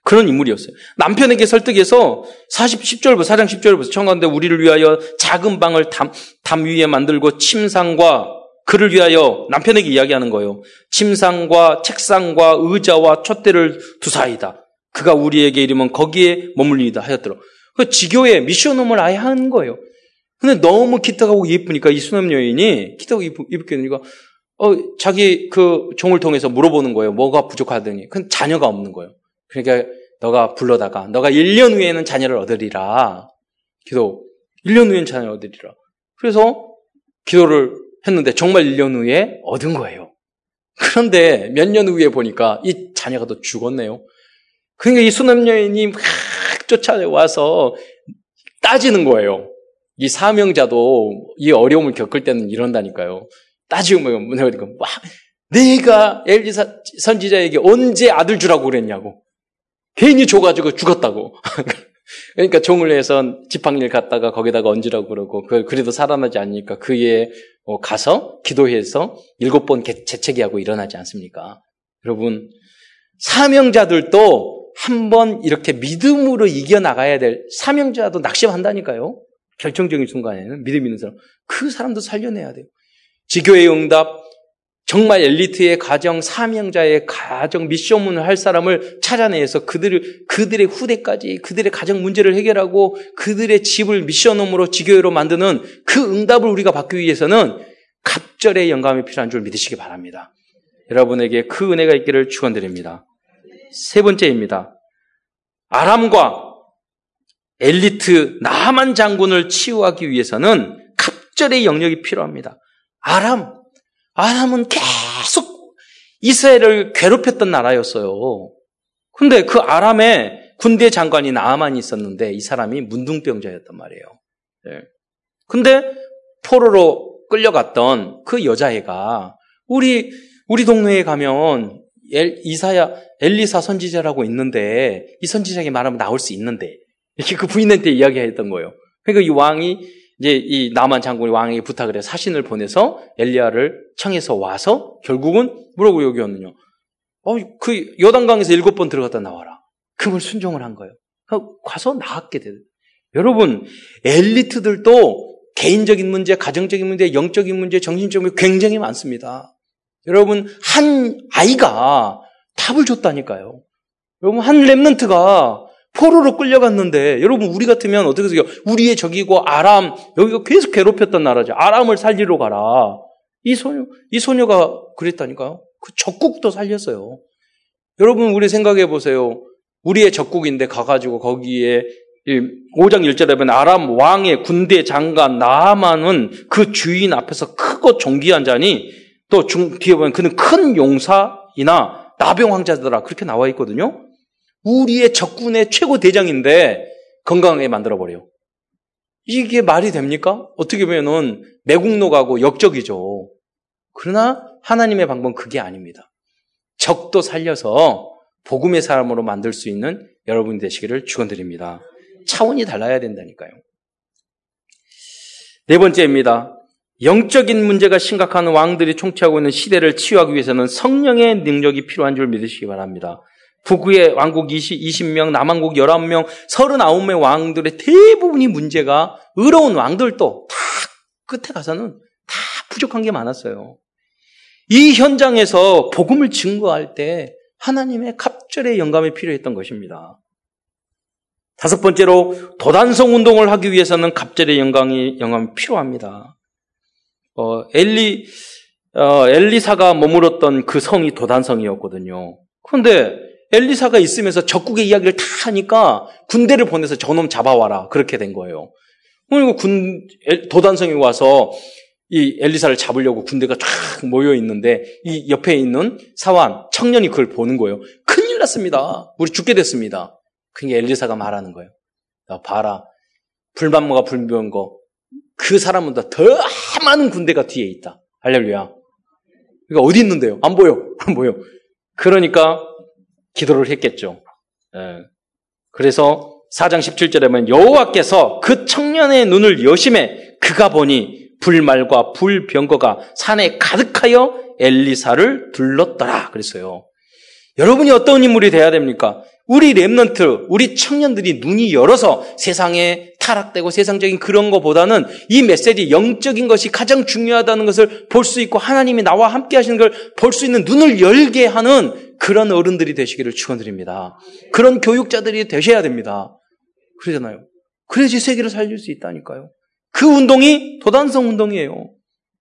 A: 그런 인물이었어요. 남편에게 설득해서 40, 10절부터, 4장 10절부터 청하는데 우리를 위하여 작은 방을 담, 담 위에 만들고 침상과 그를 위하여 남편에게 이야기하는 거예요. 침상과 책상과 의자와 촛대를 두사이다. 그가 우리에게 이르면 거기에 머물리다 하였더라. 그 지교에 미션홈을 아예 한 거예요. 근데 너무 기특하고 예쁘니까 이 수남 여인이 기특하고 예쁘게 되니까 어, 자기 그 종을 통해서 물어보는 거예요. 뭐가 부족하더니. 그 자녀가 없는 거예요. 그러니까 너가 불러다가 너가 1년 후에는 자녀를 얻으리라. 기도. 1년 후에는 자녀를 얻으리라. 그래서 기도를 했는데 정말 1년 후에 얻은 거예요. 그런데 몇 년 후에 보니까 이 자녀가 또 죽었네요. 그러니까 이 수남 여인이 막 쫓아와서 따지는 거예요. 이 사명자도 이 어려움을 겪을 때는 이런다니까요. 뭐, 뭐냐고 와, 내가 엘리사 선지자에게 언제 아들 주라고 그랬냐고. 괜히 줘가지고 죽었다고. (laughs) 그러니까 종을 해서 지팡이를 갖다가 거기다가 얹으라고 그러고, 그, 그래도 살아나지 않으니까 그에 어, 가서 기도해서 일곱 번 재채기하고 일어나지 않습니까? 여러분, 사명자들도 한번 이렇게 믿음으로 이겨나가야 될, 사명자도 낙심한다니까요? 결정적인 순간에는 믿음 있는 사람. 그 사람도 살려내야 돼요. 지교의 응답, 정말 엘리트의 가정, 사명자의 가정 미션문을 할 사람을 찾아내서 그들을, 그들의 후대까지 그들의 가정 문제를 해결하고 그들의 집을 미션홈으로 지교회로 만드는 그 응답을 우리가 받기 위해서는 갑절의 영감이 필요한 줄 믿으시기 바랍니다. 여러분에게 그 은혜가 있기를 축원드립니다. 세 번째입니다. 아람과 엘리트 나만 장군을 치유하기 위해서는 갑절의 영역이 필요합니다. 아람, 아람은 계속 이스라엘을 괴롭혔던 나라였어요. 근데 그 아람에 군대 장관이 나만이 있었는데 이 사람이 문둥병자였단 말이에요. 네. 근데 포로로 끌려갔던 그 여자애가 우리 우리 동네에 가면 엘, 이사야 엘리사 선지자라고 있는데 이 선지자에게 말하면 나올 수 있는데 이렇게 그 부인한테 이야기했던 거예요. 그러니까 이 왕이 이제 이 나만 장군이 왕에게 부탁을 해서 사신을 보내서 엘리야를 청해서 와서 결국은 뭐라고 여기었느냐? 어, 그 여단강에서 일곱 번 들어갔다 나와라. 그걸 순종을 한 거예요. 가서 나왔게 돼요. 여러분, 엘리트들도 개인적인 문제, 가정적인 문제, 영적인 문제, 정신적인 문제 굉장히 많습니다. 여러분, 한 아이가 답을 줬다니까요. 여러분, 한 랩런트가 포로로 끌려갔는데 여러분 우리 같으면 어떻게 해요? 우리의 적이고 아람 여기가 계속 괴롭혔던 나라죠. 아람을 살리러 가라. 이 소녀 이 소녀가 그랬다니까요. 그 적국도 살렸어요. 여러분 우리 생각해 보세요. 우리의 적국인데 가가지고 거기에 5장 1절에 보면 아람 왕의 군대 장관 나아만은 그 주인 앞에서 크고 존귀한 자니 또 중, 뒤에 보면 그는 큰 용사이나 나병 황자더라 그렇게 나와 있거든요. 우리의 적군의 최고 대장인데 건강하게 만들어버려요. 이게 말이 됩니까? 어떻게 보면은 매국노가고 역적이죠. 그러나 하나님의 방법은 그게 아닙니다. 적도 살려서 복음의 사람으로 만들 수 있는 여러분이 되시기를 축원드립니다. 차원이 달라야 된다니까요. 네 번째입니다. 영적인 문제가 심각한 왕들이 총치하고 있는 시대를 치유하기 위해서는 성령의 능력이 필요한 줄 믿으시기 바랍니다. 북의 왕국 20, 20 명, 남왕국 11명, 39명의 왕들의 대부분이 문제가 의로운 왕들도 다 끝에 가서는 다 부족한 게 많았어요. 이 현장에서 복음을 증거할 때 하나님의 갑절의 영감이 필요했던 것입니다. 다섯 번째로 도단성 운동을 하기 위해서는 갑절의 영감이, 영감이 필요합니다. 어, 엘리, 어, 엘리사가 머물었던 그 성이 도단성이었거든요. 그런데 엘리사가 있으면서 적국의 이야기를 다 하니까 군대를 보내서 저놈 잡아와라. 그렇게 된 거예요. 그리고 군, 도단성에 와서 이 엘리사를 잡으려고 군대가 쫙 모여 있는데 이 옆에 있는 사환, 청년이 그걸 보는 거예요. 큰일 났습니다. 우리 죽게 됐습니다. 그게 엘리사가 말하는 거예요. 야, 봐라. 불만모가 불변 거. 그 사람보다 더 많은 군대가 뒤에 있다. 할렐루야. 그러니까 어디 있는데요? 안 보여. 안 보여. 그러니까 기도를 했겠죠. 예. 그래서 4장 17절에 보면 여호와께서 그 청년의 눈을 여심해 그가 보니 불말과 불병거가 산에 가득하여 엘리사를 둘렀더라 그랬어요. 여러분이 어떤 인물이 돼야 됩니까? 우리 랩런트, 우리 청년들이 눈이 열어서 세상에 타락되고 세상적인 그런 것보다는 이 메시지 영적인 것이 가장 중요하다는 것을 볼 수 있고 하나님이 나와 함께 하시는 걸 볼 수 있는 눈을 열게 하는 그런 어른들이 되시기를 축원드립니다. 그런 교육자들이 되셔야 됩니다. 그러잖아요. 그래야지 세계를 살릴 수 있다니까요. 그 운동이 도단성 운동이에요.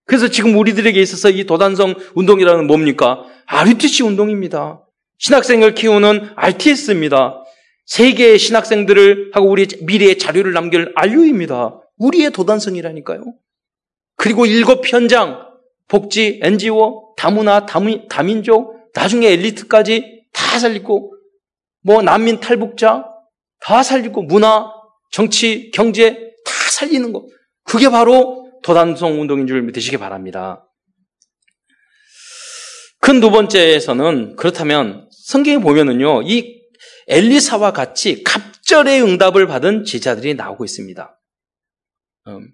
A: 그래서 지금 우리들에게 있어서 이 도단성 운동이라는 뭡니까? RUTC 운동입니다. 신학생을 키우는 RTS입니다. 세계의 신학생들을 하고 우리 미래의 자료를 남길 RU입니다. 우리의 도단성이라니까요. 그리고 일곱 현장, 복지, NGO, 다문화, 다민, 다민족, 나중에 엘리트까지 다 살리고, 뭐 난민 탈북자 다 살리고, 문화, 정치, 경제 다 살리는 것. 그게 바로 도단성 운동인 줄 믿으시기 바랍니다. 큰 두 번째에서는 그렇다면 성경에 보면은요, 이 엘리사와 같이 갑절의 응답을 받은 제자들이 나오고 있습니다. 음,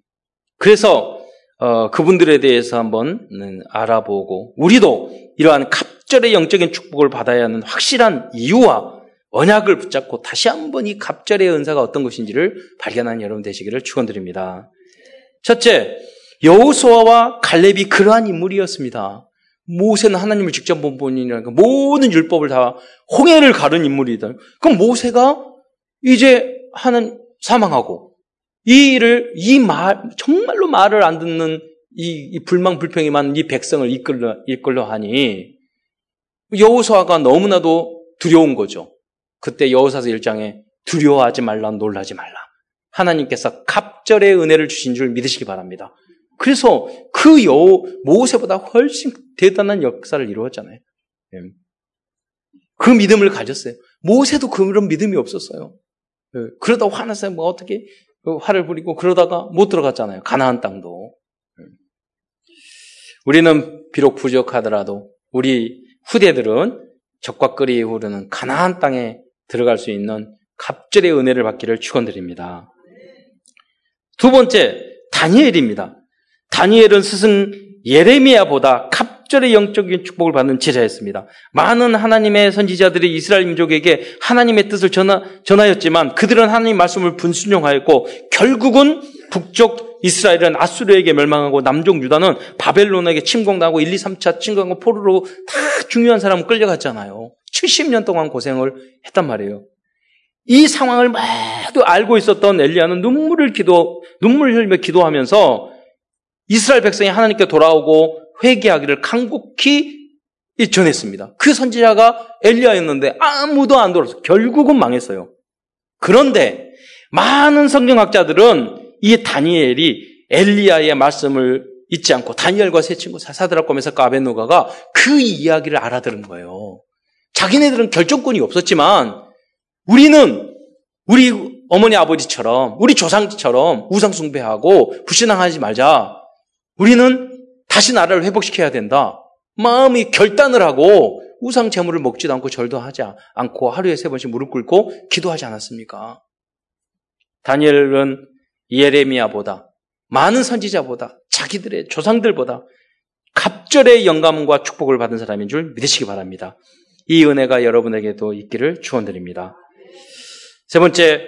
A: 그래서 어, 그분들에 대해서 한번 알아보고 우리도 이러한 갑절의 영적인 축복을 받아야 하는 확실한 이유와 언약을 붙잡고 다시 한번 이 갑절의 은사가 어떤 것인지를 발견하는 여러분 되시기를 축원드립니다. 첫째, 여호수아와 갈렙이 그러한 인물이었습니다. 모세는 하나님을 직접 본 분이니까 모든 율법을 다 홍해를 가른 인물이다. 그럼 모세가 이제 하는 사망하고 이 일을 이 말 정말로 말을 안 듣는 이, 이 불망 불평이 많은 이 백성을 이끌려 이끌려 하니 여호수아가 너무나도 두려운 거죠. 그때 여호사서 1장에 두려워하지 말라 놀라지 말라. 하나님께서 갑절의 은혜를 주신 줄 믿으시기 바랍니다. 그래서 그 여, 모세보다 훨씬 대단한 역사를 이루었잖아요. 예. 그 믿음을 가졌어요. 모세도 그런 믿음이 없었어요. 예. 그러다 화났어요. 뭐 어떻게 그 화를 부리고 그러다가 못 들어갔잖아요. 가나안 땅도. 예. 우리는 비록 부족하더라도 우리 후대들은 적과 끓이 흐르는 가나안 땅에 들어갈 수 있는 갑절의 은혜를 받기를 축원드립니다. 두 번째, 다니엘입니다. 다니엘은 스승 예레미야보다 갑절의 영적인 축복을 받는 제자였습니다. 많은 하나님의 선지자들이 이스라엘 민족에게 하나님의 뜻을 전하, 전하였지만 그들은 하나님 말씀을 분순종하였고 결국은 북쪽 이스라엘은 아수르에게 멸망하고 남쪽 유다는 바벨론에게 침공당하고 1, 2, 3차 침공하고 포로로 다 중요한 사람을 끌려갔잖아요. 70년 동안 고생을 했단 말이에요. 이 상황을 모두 알고 있었던 엘리야는 눈물을 기도, 눈물을 흘리며 기도하면서 이스라엘 백성이 하나님께 돌아오고 회개하기를 간곡히 전했습니다. 그 선지자가 엘리야였는데 아무도 안 돌아서 결국은 망했어요. 그런데 많은 성경학자들은 이 다니엘이 엘리야의 말씀을 잊지 않고 다니엘과 세 친구 사사드라고 메사카 아벤노가가 그 이야기를 알아들은 거예요. 자기네들은 결정권이 없었지만 우리는 우리 어머니 아버지처럼 우리 조상처럼 우상 숭배하고 불신앙하지 말자. 우리는 다시 나라를 회복시켜야 된다. 마음이 결단을 하고 우상 제물을 먹지도 않고 절도 하지 않고 하루에 세 번씩 무릎 꿇고 기도하지 않았습니까? 다니엘은 예레미야보다 많은 선지자보다 자기들의 조상들보다 갑절의 영감과 축복을 받은 사람인 줄 믿으시기 바랍니다. 이 은혜가 여러분에게도 있기를 축원드립니다. 세 번째,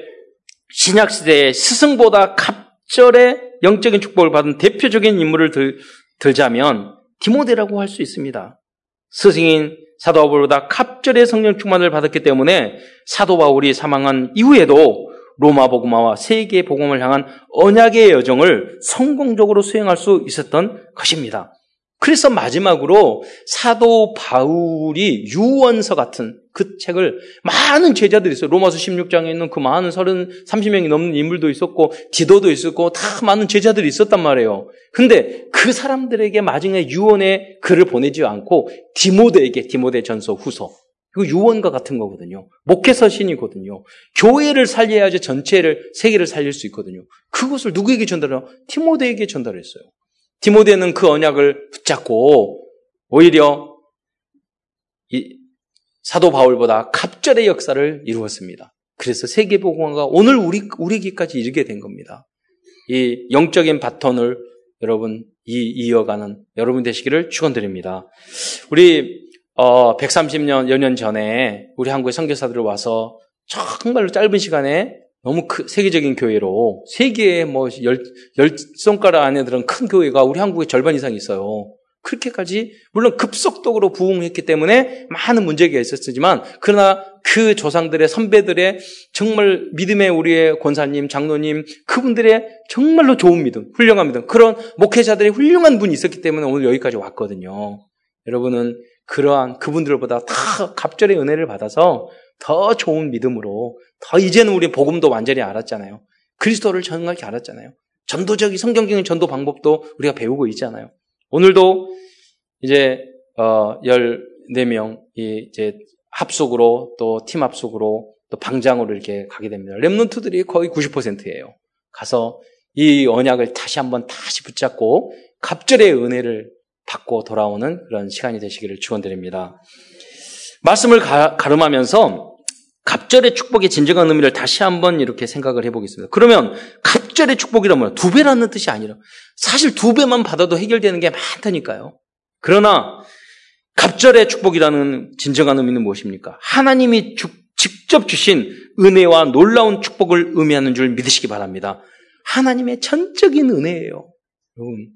A: 신약 시대의 스승보다 갑 절의 영적인 축복을 받은 대표적인 인물을 들, 들자면 디모데라고 할 수 있습니다. 스승인 사도 바울보다 갑절의 성령 충만을 받았기 때문에 사도 바울이 사망한 이후에도 로마 복음화와 세계 복음을 향한 언약의 여정을 성공적으로 수행할 수 있었던 것입니다. 그래서 마지막으로 사도 바울이 유언서 같은 그 책을 많은 제자들이 있어요. 로마서 16장에 있는 그 많은 30, 30명이 넘는 인물도 있었고, 디도도 있었고, 다 많은 제자들이 있었단 말이에요. 근데 그 사람들에게 마지막에 유언의 글을 보내지 않고, 디모데에게, 디모데 전서 후서, 그 유언과 같은 거거든요. 목회서신이거든요. 교회를 살려야지 전체를, 세계를 살릴 수 있거든요. 그것을 누구에게 전달해요? 티모데에게 전달했어요. 디모데는 그 언약을 붙잡고 오히려 사도 바울보다 갑절의 역사를 이루었습니다. 그래서 세계 복음화가 오늘 우리 우리기까지 이르게 된 겁니다. 이 영적인 바톤을 여러분 이, 이어가는 여러분 되시기를 축원드립니다. 우리 어, 130년 여년 전에 우리 한국의 선교사들 와서 정말로 짧은 시간에 너무 크, 세계적인 교회로 세계에 뭐 열, 열 손가락 안에 들은 큰 교회가 우리 한국의 절반 이상 있어요. 그렇게까지 물론 급속도로 부흥했기 때문에 많은 문제가 있었지만 그러나 그 조상들의 선배들의 정말 믿음의 우리의 권사님, 장로님 그분들의 정말로 좋은 믿음, 훌륭한 믿음 그런 목회자들의 훌륭한 분이 있었기 때문에 오늘 여기까지 왔거든요. 여러분은 그러한 그분들보다 다 갑절의 은혜를 받아서 더 좋은 믿음으로 더 이제는 우리 복음도 완전히 알았잖아요. 그리스도를 정확히 알았잖아요. 전도적인 성경적인 전도 방법도 우리가 배우고 있잖아요. 오늘도 이제 어 14명이 이제 합숙으로 또 팀 합숙으로 또 방장으로 이렇게 가게 됩니다. 랩런트들이 거의 90%예요. 가서 이 언약을 다시 한번 다시 붙잡고 갑절의 은혜를 받고 돌아오는 그런 시간이 되시기를 축원드립니다. 말씀을 가, 름하면서 갑절의 축복의 진정한 의미를 다시 한번 이렇게 생각을 해보겠습니다. 그러면 갑절의 축복이라면 두 배라는 뜻이 아니라 사실 두 배만 받아도 해결되는 게 많다니까요. 그러나 갑절의 축복이라는 진정한 의미는 무엇입니까? 하나님이 주, 직접 주신 은혜와 놀라운 축복을 의미하는 줄 믿으시기 바랍니다. 하나님의 전적인 은혜예요. 여러분,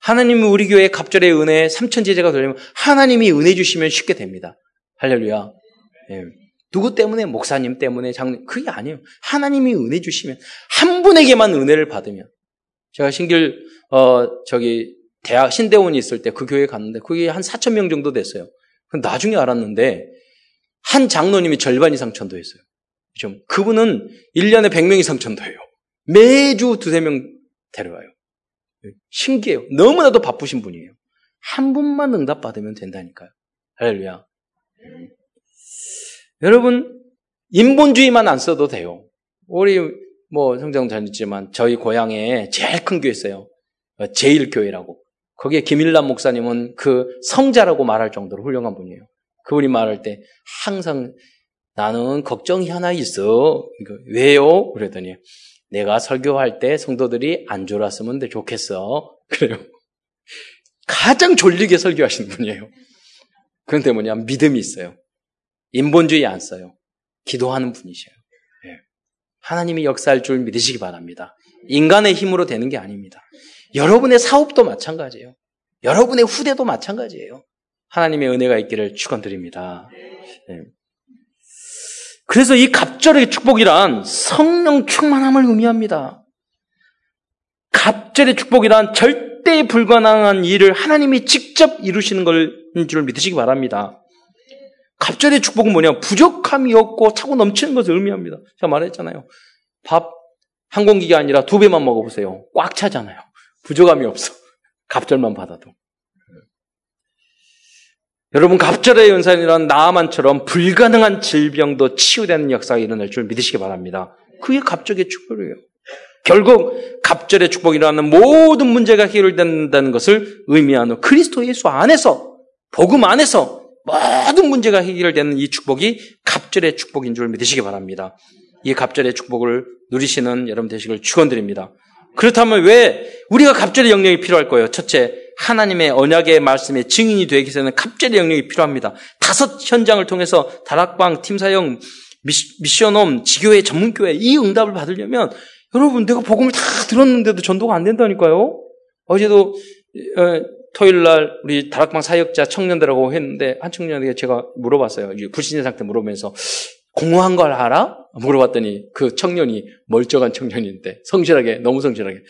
A: 하나님이 우리 교회 갑절의 은혜, 삼천 제자가 되려면 하나님이 은혜 주시면 쉽게 됩니다. 할렐루야. 예. 누구 때문에 목사님 때문에 장 그게 아니에요. 하나님이 은혜 주시면 한 분에게만 은혜를 받으면 제가 신길 어 저기 대학 신대원이 있을 때 그 교회 에 갔는데 그게 한 4천 명 정도 됐어요. 나중에 알았는데 한 장로님이 절반 이상 전도했어요. 좀 그분은 1년에 100명 이상 전도해요. 매주 두세 명 데려와요. 신기해요. 너무나도 바쁘신 분이에요. 한 분만 응답받으면 된다니까요. 할렐루야. 여러분, 인본주의만 안 써도 돼요. 우리 뭐 성장 다녔지만 저희 고향에 제일 큰 교회 있어요. 제일교회라고. 거기에 김일남 목사님은 그 성자라고 말할 정도로 훌륭한 분이에요. 그분이 말할 때 항상 나는 걱정이 하나 있어. 왜요? 그랬더니 내가 설교할 때 성도들이 안 졸았으면 좋겠어. (laughs) 그래요. 가장 졸리게 설교하시는 분이에요. 그런데 뭐냐 믿음이 있어요. 인본주의 안 써요. 기도하는 분이셔요. 네. 하나님이 역사할 줄 믿으시기 바랍니다. 인간의 힘으로 되는 게 아닙니다. 여러분의 사업도 마찬가지예요. 여러분의 후대도 마찬가지예요. 하나님의 은혜가 있기를 축원드립니다. 네. 그래서 이 갑절의 축복이란 성령 충만함을 의미합니다. 갑절의 축복이란 절대 불가능한 일을 하나님이 직접 이루시는 걸줄 믿으시기 바랍니다. 갑절의 축복은 뭐냐? 부족함이 없고 차고 넘치는 것을 의미합니다. 제가 말했잖아요. 밥 한 공기가 아니라 두 배만 먹어보세요. 꽉 차잖아요. 부족함이 없어. 갑절만 받아도. 여러분 갑절의 연산이란 나만처럼 불가능한 질병도 치유되는 역사가 일어날 줄 믿으시기 바랍니다. 그게 갑절의 축복이에요. 결국 갑절의 축복이라는 모든 문제가 해결된다는 것을 의미하는 그리스도 예수 안에서 복음 안에서 모든 문제가 해결되는 이 축복이 갑절의 축복인 줄 믿으시기 바랍니다. 이 갑절의 축복을 누리시는 여러분 되시길 축원드립니다. 그렇다면 왜 우리가 갑절의 영역이 필요할 거예요? 첫째, 하나님의 언약의 말씀에 증인이 되기 위해서는 갑절의 영역이 필요합니다. 다섯 현장을 통해서 다락방, 팀사형, 미션홈, 지교회, 전문교회 이 응답을 받으려면 여러분 내가 복음을 다 들었는데도 전도가 안 된다니까요. 어제도 어, 토요일 날 우리 다락방 사역자 청년들하고 했는데 한 청년에게 제가 물어봤어요. 불신의 상태 물어보면서 공허한 걸 알아? 물어봤더니 그 청년이 멀쩡한 청년인데 성실하게 너무 성실하게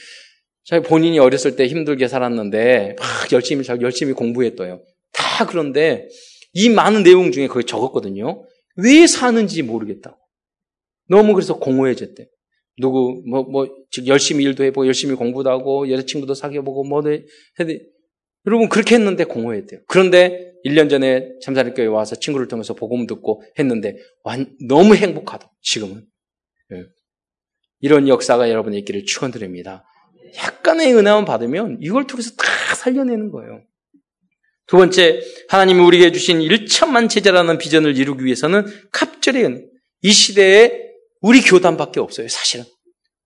A: 자기 본인이 어렸을 때 힘들게 살았는데 막 열심히 잘 열심히 공부했어요. 다 그런데 이 많은 내용 중에 거기 적었거든요. 왜 사는지 모르겠다고. 너무 그래서 공허해졌대. 누구 뭐뭐즉 열심히 일도 해보고 열심히 공부도 하고 여자친구도 사귀어보고 뭐도 해 여러분 그렇게 했는데 공허했대요. 그런데 1년 전에 참사리교회 와서 친구를 통해서 복음 듣고 했는데 완, 너무 행복하다. 지금은. 예. 이런 역사가 여러분의 있기를 축원드립니다. 약간의 은혜만 받으면 이걸 통해서 다 살려내는 거예요. 두 번째, 하나님이 우리에게 주신 1천만 제자라는 비전을 이루기 위해서는 갑절의 은. 이 시대에 우리 교단밖에 없어요, 사실은.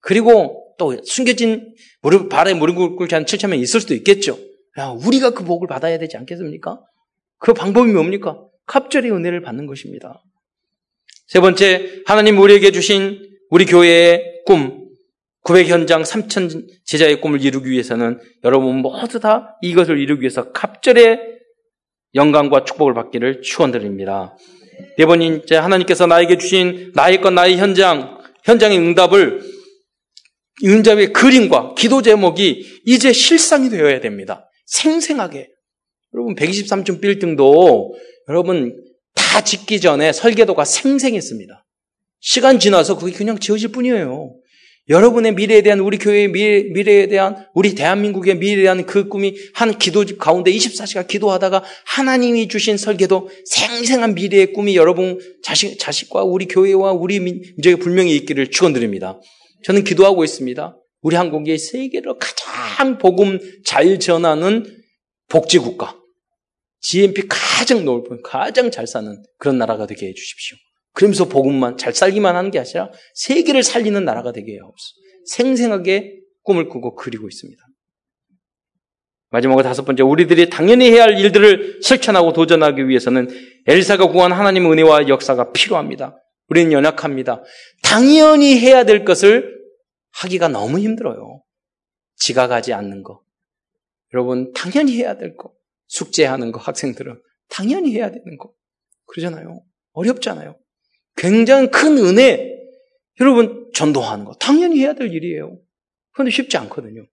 A: 그리고 또 숨겨진 무릎, 발에 무릎 꿇지 않은 7천명이 있을 수도 있겠죠. 야, 우리가 그 복을 받아야 되지 않겠습니까? 그 방법이 뭡니까? 갑절의 은혜를 받는 것입니다. 세 번째, 하나님 우리에게 주신 우리 교회의 꿈, 900 현장 3천 제자의 꿈을 이루기 위해서는 여러분 모두 다 이것을 이루기 위해서 갑절의 영광과 축복을 받기를 축원드립니다. 네 번째 하나님께서 나에게 주신 나의 것 나의 현장 현장의 응답을 응답의 그림과 기도 제목이 이제 실상이 되어야 됩니다. 생생하게. 여러분 123층 빌딩도 여러분 다 짓기 전에 설계도가 생생했습니다. 시간 지나서 그게 그냥 지어질 뿐이에요. 여러분의 미래에 대한 우리 교회의 미래, 에 대한 우리 대한민국의 미래에 대한 그 꿈이 한 기도집 가운데 24시간 기도하다가 하나님이 주신 설계도 생생한 미래의 꿈이 여러분 자식, 자식과 우리 교회와 우리 민족에 분명히 있기를 축원드립니다. 저는 기도하고 있습니다. 우리 한국이 세계로 가장 복음 잘 전하는 복지국가. GNP 가장 넓은, 가장 잘 사는 그런 나라가 되게 해주십시오. 그러면서 복음만 잘 살기만 하는 게 아니라 세계를 살리는 나라가 되게 하옵소서. 생생하게 꿈을 꾸고 그리고 있습니다. 마지막으로 다섯 번째, 우리들이 당연히 해야 할 일들을 실천하고 도전하기 위해서는 엘사가 구한 하나님의 은혜와 역사가 필요합니다. 우리는 연약합니다. 당연히 해야 될 것을 하기가 너무 힘들어요. 지각하지 않는 거. 여러분, 당연히 해야 될 거. 숙제하는 거, 학생들은. 당연히 해야 되는 거. 그러잖아요. 어렵잖아요. 굉장히 큰 은혜. 여러분, 전도하는 거. 당연히 해야 될 일이에요. 그런데 쉽지 않거든요.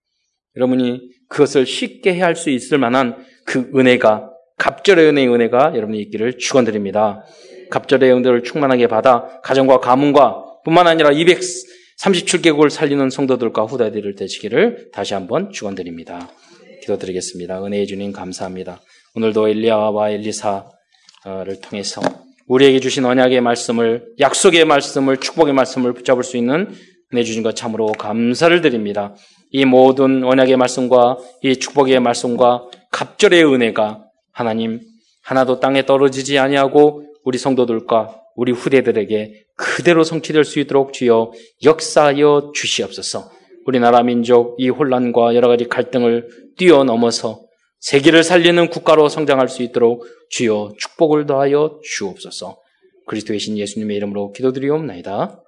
A: 여러분이 그것을 쉽게 할 수 있을 만한 그 은혜가, 갑절의 은혜의 은혜가 여러분이 있기를 축원드립니다. 갑절의 은혜를 충만하게 받아 가정과 가문과 뿐만 아니라 237개국을 살리는 성도들과 후대들을 되시기를 다시 한번 축원드립니다. 기도드리겠습니다. 은혜의 주님 감사합니다. 오늘도 엘리야와 엘리사를 통해서 우리에게 주신 언약의 말씀을 약속의 말씀을 축복의 말씀을 붙잡을 수 있는 은혜 주신 것 참으로 감사를 드립니다. 이 모든 언약의 말씀과 이 축복의 말씀과 갑절의 은혜가 하나님 하나도 땅에 떨어지지 아니하고 우리 성도들과 우리 후대들에게 그대로 성취될 수 있도록 주여 역사하여 주시옵소서. 우리나라 민족 이 혼란과 여러 가지 갈등을 뛰어넘어서 세계를 살리는 국가로 성장할 수 있도록 주여 축복을 더하여 주옵소서. 그리스도의 신 예수님의 이름으로 기도드리옵나이다.